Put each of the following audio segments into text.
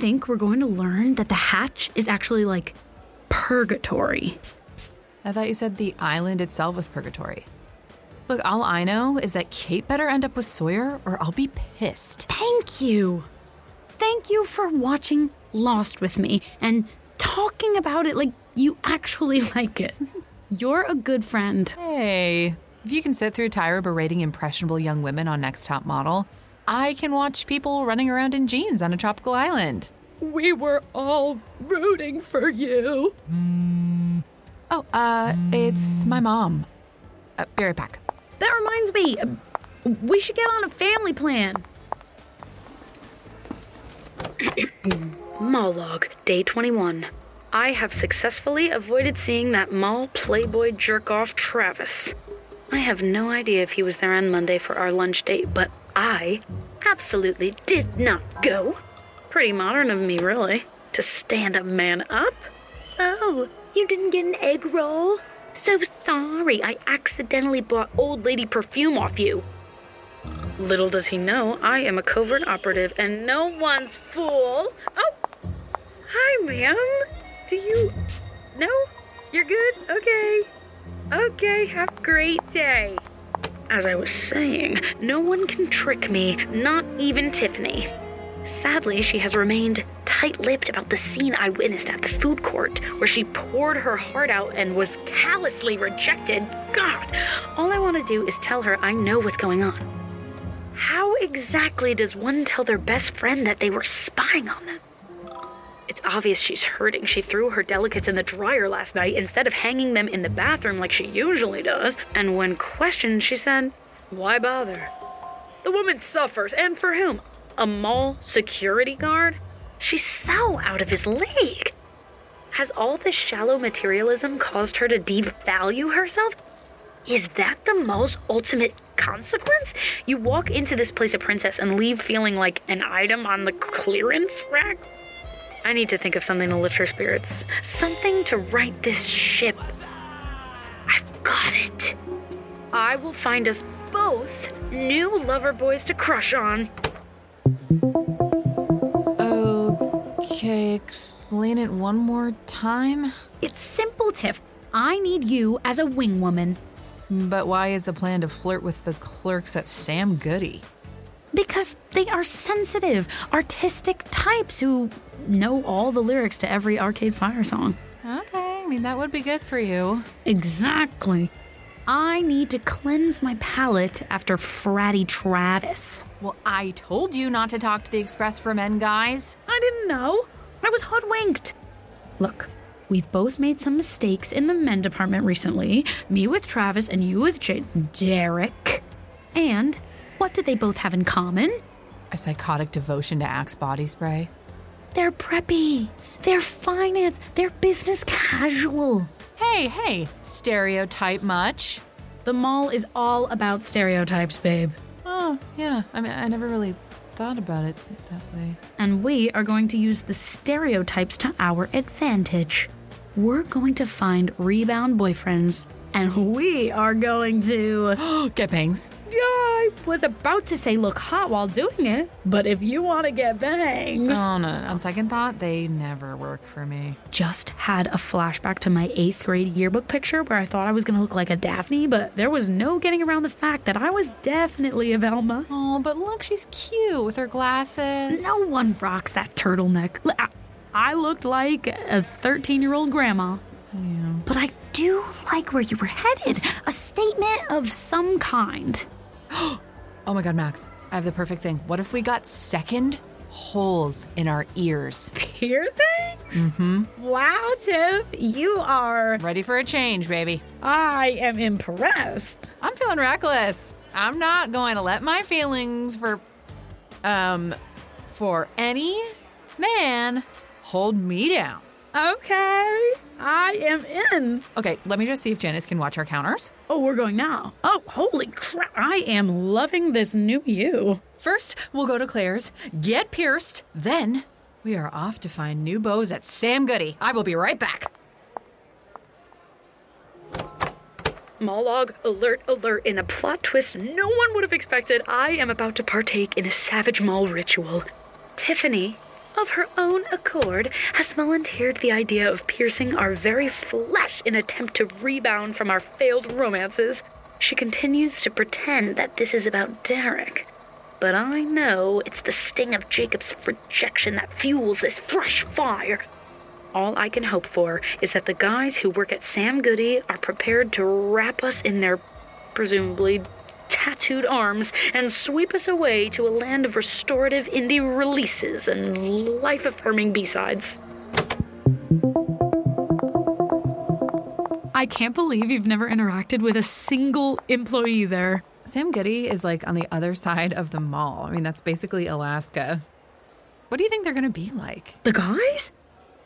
I think we're going to learn that the hatch is actually like purgatory. I thought you said the island itself was purgatory. Look, all I know is that Kate better end up with Sawyer or I'll be pissed. Thank you. Thank you for watching Lost with me and talking about it like you actually like it. You're a good friend. Hey, if you can sit through Tyra berating impressionable young women on Next Top Model, I can watch people running around in jeans on a tropical island. We were all rooting for you. Oh, uh, it's my mom. Uh, be right back. That reminds me, uh, we should get on a family plan. Mall log, day 21. I have successfully avoided seeing that mall playboy jerk off Travis. I have no idea if he was there on Monday for our lunch date, but I absolutely did not go. Pretty modern of me, really, to stand a man up. Oh, you didn't get an egg roll? So sorry, I accidentally bought old lady perfume off you. Little does he know, I am a covert operative and no one's fool. Oh, hi, ma'am. Do you. No? You're good? Okay. Okay, have a great day. As I was saying, no one can trick me, not even Tiffany. Sadly, she has remained tight lipped about the scene I witnessed at the food court, where she poured her heart out and was callously rejected. God, all I want to do is tell her I know what's going on. How exactly does one tell their best friend that they were spying on them? Obvious she's hurting. She threw her delicates in the dryer last night instead of hanging them in the bathroom like she usually does. And when questioned, she said, Why bother? The woman suffers, and for whom? A mall security guard? She's so out of his league. Has all this shallow materialism caused her to devalue herself? Is that the mall's ultimate consequence? You walk into this place of princess and leave feeling like an item on the clearance rack? I need to think of something to lift her spirits. Something to right this ship. I've got it. I will find us both new lover boys to crush on. Okay, explain it one more time. It's simple, Tiff. I need you as a wing woman. But why is the plan to flirt with the clerks at Sam Goody? Because they are sensitive, artistic types who know all the lyrics to every Arcade Fire song. Okay, I mean, that would be good for you. Exactly. I need to cleanse my palate after Fratty Travis. Well, I told you not to talk to the Express for Men guys. I didn't know. I was hoodwinked. Look, we've both made some mistakes in the men department recently. Me with Travis and you with J- Derek. And what do they both have in common? A psychotic devotion to Axe body spray. They're preppy. They're finance. They're business casual. Hey, hey, stereotype much? The mall is all about stereotypes, babe. Oh, yeah. I mean, I never really thought about it that way. And we are going to use the stereotypes to our advantage. We're going to find rebound boyfriends, and we are going to. Get bangs. Yeah, I was about to say look hot while doing it, but if you want to get bangs. Oh, no, no. On second thought, they never work for me. Just had a flashback to my eighth grade yearbook picture where I thought I was going to look like a Daphne, but there was no getting around the fact that I was definitely a Velma. Oh, but look, she's cute with her glasses. No one rocks that turtleneck. I looked like a 13 year old grandma. Yeah. But I do like where you were headed. A statement of some kind. Oh my god, Max. I have the perfect thing. What if we got second holes in our ears? Piercings? Mm-hmm. Wow, Tiff, you are. Ready for a change, baby. I am impressed. I'm feeling reckless. I'm not going to let my feelings for um for any man hold me down. Okay, I am in. Okay, let me just see if Janice can watch our counters. Oh, we're going now. Oh, holy crap. I am loving this new you. First, we'll go to Claire's, get pierced, then we are off to find new bows at Sam Goody. I will be right back. Mall log, alert, alert. In a plot twist no one would have expected, I am about to partake in a savage mall ritual. Tiffany. Of her own accord, has volunteered the idea of piercing our very flesh in attempt to rebound from our failed romances. She continues to pretend that this is about Derek. But I know it's the sting of Jacob's rejection that fuels this fresh fire. All I can hope for is that the guys who work at Sam Goody are prepared to wrap us in their presumably tattooed arms and sweep us away to a land of restorative indie releases and life affirming B sides. I can't believe you've never interacted with a single employee there. Sam Goody is like on the other side of the mall. I mean, that's basically Alaska. What do you think they're going to be like? The guys?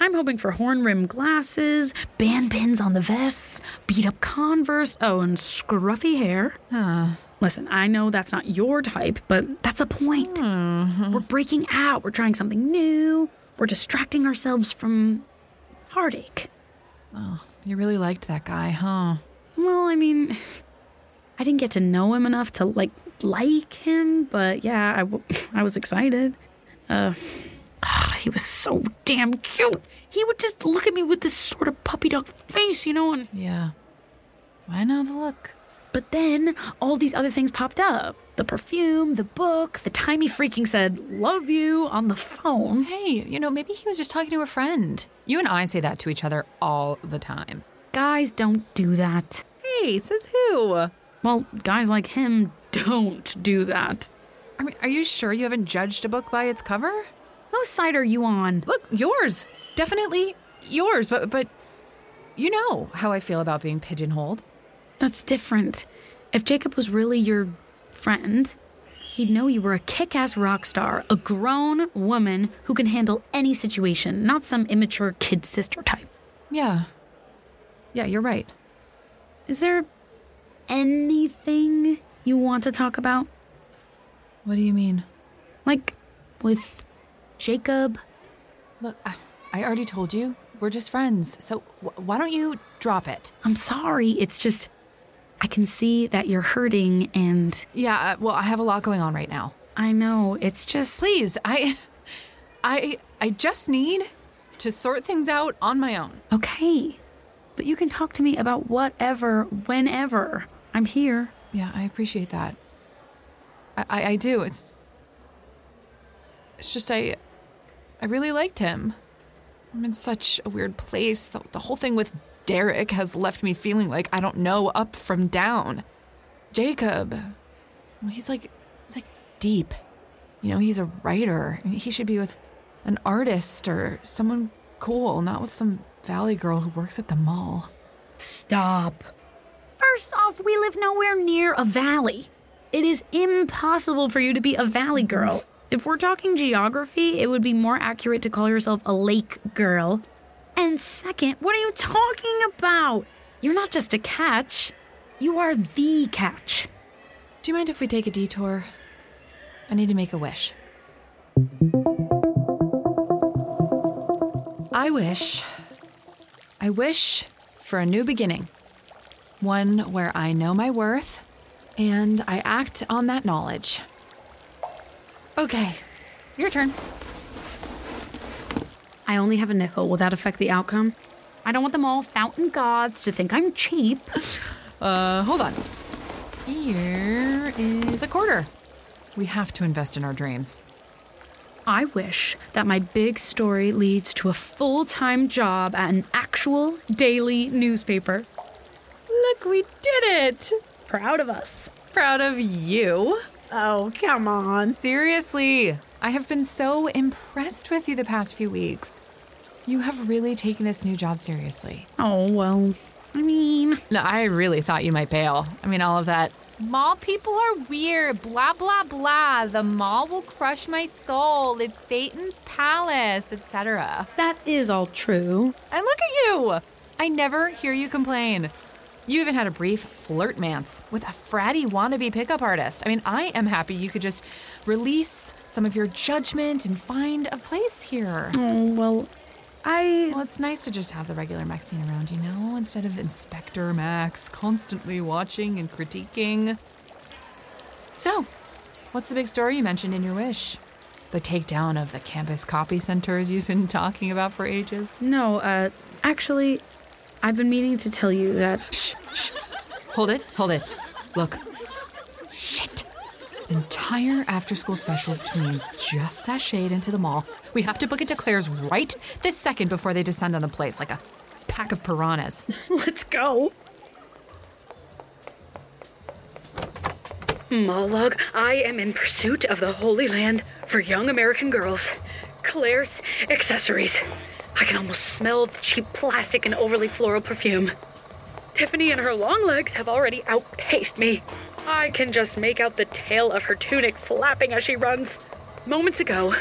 I'm hoping for horn rimmed glasses, band pins on the vests, beat up Converse, oh, and scruffy hair. Huh. Listen, I know that's not your type, but that's the point. We're breaking out, we're trying something new, we're distracting ourselves from heartache. Oh, you really liked that guy, huh? Well, I mean, I didn't get to know him enough to like like him, but yeah, I, w- I was excited. Uh, he was so damn cute. He would just look at me with this sort of puppy dog face, you know, and Yeah. I know the look. But then all these other things popped up. The perfume, the book, the time he freaking said "love you" on the phone. Hey, you know, maybe he was just talking to a friend. You and I say that to each other all the time. Guys don't do that. Hey, says who? Well, guys like him don't do that. I mean, are you sure you haven't judged a book by its cover? Whose side are you on? Look, yours. Definitely yours, but but you know how I feel about being pigeonholed. That's different. If Jacob was really your friend, he'd know you were a kick ass rock star, a grown woman who can handle any situation, not some immature kid sister type. Yeah. Yeah, you're right. Is there anything you want to talk about? What do you mean? Like with Jacob? Look, I, I already told you. We're just friends. So wh- why don't you drop it? I'm sorry. It's just, I can see that you're hurting, and Yeah, uh, well, I have a lot going on right now. I know it's just. Please, I I I just need to sort things out on my own. Okay. But you can talk to me about whatever, whenever. I'm here. Yeah, I appreciate that. I, I, I do. It's it's just I I really liked him. I'm in such a weird place. The, the whole thing with Derek has left me feeling like I don't know up from down. Jacob, well, he's like he's like deep. You know, he's a writer. He should be with an artist or someone cool, not with some valley girl who works at the mall. Stop. First off, we live nowhere near a valley. It is impossible for you to be a valley girl. If we're talking geography, it would be more accurate to call yourself a lake girl. And second, what are you talking about? You're not just a catch, you are the catch. Do you mind if we take a detour? I need to make a wish. I wish. I wish for a new beginning. One where I know my worth and I act on that knowledge. Okay, your turn. I only have a nickel. Will that affect the outcome? I don't want them all fountain gods to think I'm cheap. Uh, hold on. Here is a quarter. We have to invest in our dreams. I wish that my big story leads to a full time job at an actual daily newspaper. Look, we did it! Proud of us. Proud of you. Oh, come on. Seriously, I have been so impressed with you the past few weeks. You have really taken this new job seriously. Oh, well, I mean, No, I really thought you might bail. I mean, all of that. Mall people are weird, blah, blah, blah. The mall will crush my soul. It's Satan's palace, etc. that is all true. And look at you! I never hear you complain. You even had a brief flirtmance with a fratty wannabe pickup artist. I mean, I am happy you could just release some of your judgment and find a place here. Oh, well, I. Well, it's nice to just have the regular Maxine around, you know, instead of Inspector Max constantly watching and critiquing. So, what's the big story you mentioned in your wish? The takedown of the campus copy centers you've been talking about for ages? No, uh, actually, I've been meaning to tell you that. Shh, shh. Hold it, hold it. Look. Shit. Entire after school special of tweens just sashayed into the mall. We have to book it to Claire's right this second before they descend on the place like a pack of piranhas. Let's go. Mall log, I am in pursuit of the Holy Land for young American girls. Claire's accessories. I can almost smell the cheap plastic and overly floral perfume. Tiffany and her long legs have already outpaced me. I can just make out the tail of her tunic flapping as she runs. Moments ago,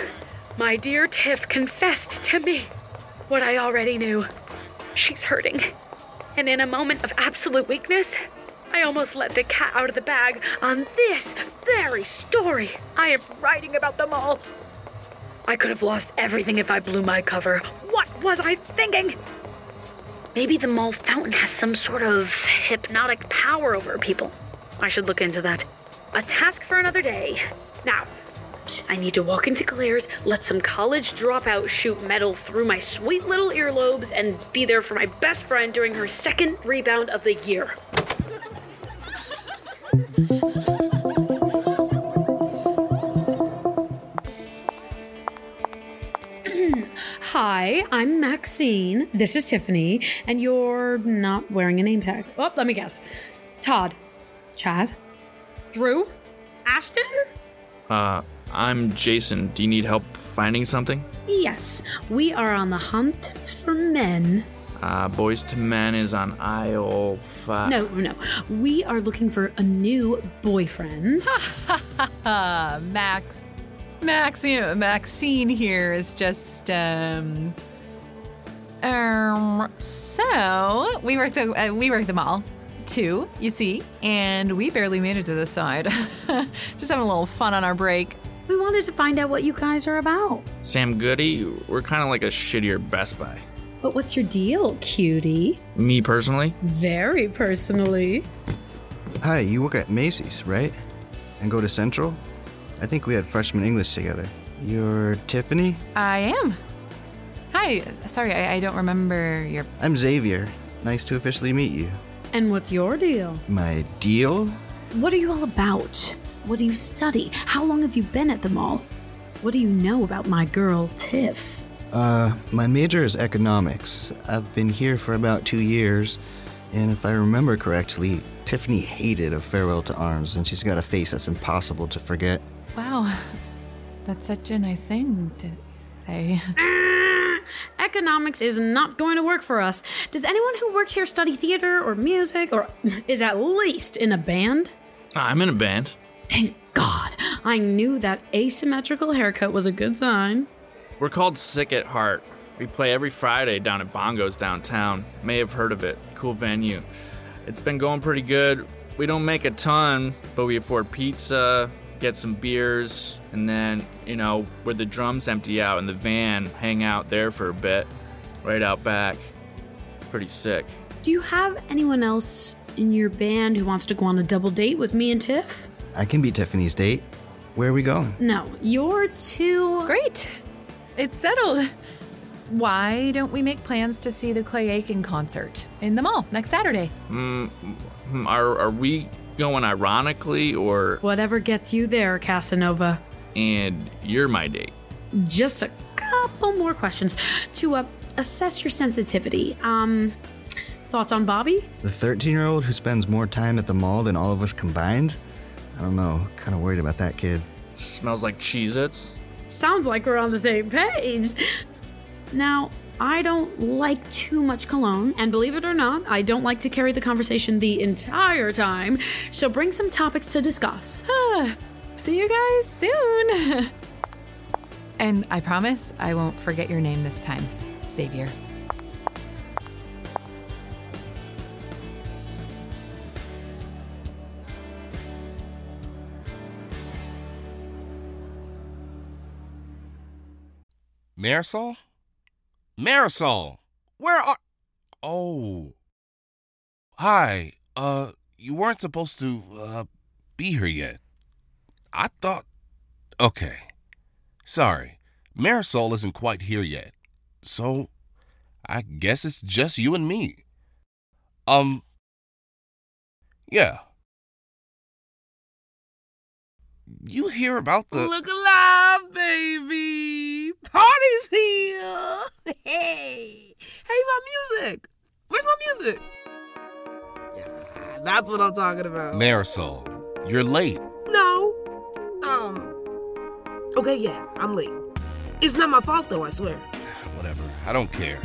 my dear Tiff confessed to me what I already knew. She's hurting. And in a moment of absolute weakness, I almost let the cat out of the bag on this very story I am writing about them all. I could have lost everything if I blew my cover. What was I thinking? Maybe the mall fountain has some sort of hypnotic power over people. I should look into that. A task for another day. Now, I need to walk into Claire's, let some college dropout shoot metal through my sweet little earlobes, and be there for my best friend during her second rebound of the year. Hi, I'm Maxine. This is Tiffany, and you're not wearing a name tag. Oh, let me guess. Todd. Chad. Drew. Ashton? Uh, I'm Jason. Do you need help finding something? Yes, we are on the hunt for men. Uh, Boyz II Men is on aisle five. No, no. We are looking for a new boyfriend. Uh, Max. Max, you know, Maxine here is just, um. Um, so we work the uh, we work the mall too, you see, and we barely made it to the side. just having a little fun on our break. we wanted to find out what you guys are about. Sam Goody, we're kind of like a shittier Best Buy. But what's your deal, cutie? Me personally, Very personally. Hi, you work at Macy's, right? And go to Central? I think we had freshman English together. You're Tiffany? I am. Hi, sorry, I, I don't remember your. I'm Xavier. Nice to officially meet you. And what's your deal? My deal? What are you all about? What do you study? How long have you been at the mall? What do you know about my girl, Tiff? Uh, my major is economics. I've been here for about two years, and if I remember correctly, Tiffany hated A Farewell to Arms, and she's got a face that's impossible to forget. Wow, that's such a nice thing to say. Economics is not going to work for us. Does anyone who works here study theater or music or is at least in a band? I'm in a band. Thank God. I knew that asymmetrical haircut was a good sign. We're called Sick at Heart. We play every Friday down at Bongos downtown. May have heard of it. Cool venue. It's been going pretty good. We don't make a ton, but we afford pizza, get some beers, and then, you know, where the drums empty out in the van, hang out there for a bit, right out back. It's pretty sick. Do you have anyone else in your band who wants to go on a double date with me and Tiff? I can be Tiffany's date. Where are we going? No, you're too. Great, it's settled. Why don't we make plans to see the Clay Aiken concert in the mall next Saturday? Hmm, Are, are we going ironically, or. Whatever gets you there, Casanova. And you're my date? Just a couple more questions to uh, assess your sensitivity. Um, thoughts on Bobby? The 13 year old who spends more time at the mall than all of us combined? I don't know. Kind of worried about that kid. Smells like Cheez Its. Sounds like we're on the same page. Now, I don't like too much cologne, and believe it or not, I don't like to carry the conversation the entire time, so bring some topics to discuss. See you guys soon. and I promise I won't forget your name this time, Xavier. Marisol? Marisol! Where are. Oh. Hi. Uh, you weren't supposed to, uh, be here yet. I thought. Okay. Sorry, Marisol isn't quite here yet. So, I guess it's just you and me. Um, yeah. You hear about the. Look alive, baby! Party's here! Hey! Hey, my music! Where's my music? That's what I'm talking about. Marisol, you're late. No. Um. Okay, yeah, I'm late. It's not my fault, though, I swear. Whatever, I don't care.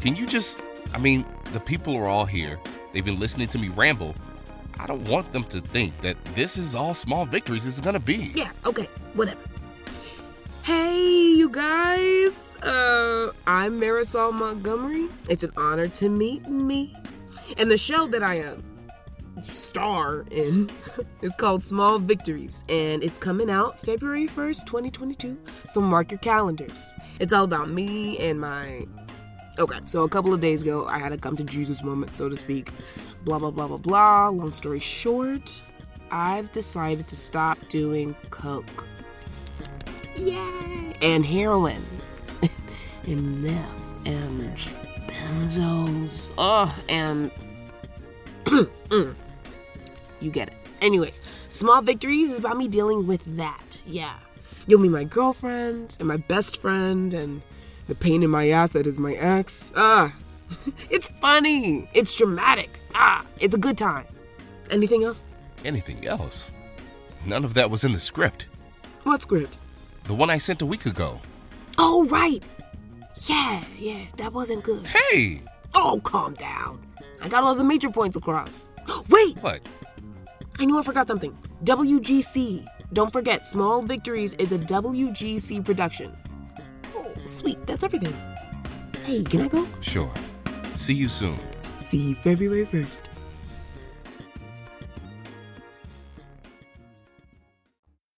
Can you just. I mean, the people are all here. They've been listening to me ramble. I don't want them to think that this is all small victories is gonna be. Yeah, okay, whatever. Hey, guys. Uh, I'm Marisol Montgomery. It's an honor to meet me. And the show that I am star in is called Small Victories, and it's coming out February 1st, 2022. So mark your calendars. It's all about me and my. Okay, so a couple of days ago, I had a come to Jesus moment, so to speak. Blah, blah, blah, blah, blah. Long story short, I've decided to stop doing coke. Yay! And heroin. and meth. And benzos. Ugh, and. you get it. Anyways, Small Victories is about me dealing with that. Yeah. You'll meet my girlfriend and my best friend and the pain in my ass that is my ex. Ah. it's funny. It's dramatic. Ah, it's a good time. Anything else? Anything else? None of that was in the script. What script? The one I sent a week ago. Oh, right. Yeah, yeah, that wasn't good. Hey! Oh, calm down. I got all the major points across. Wait, What? I knew I forgot something. WGC. Don't forget, Small Victories is a WGC production. Oh, sweet. That's everything. Hey, can I go? Sure. See you soon. See you February 1st.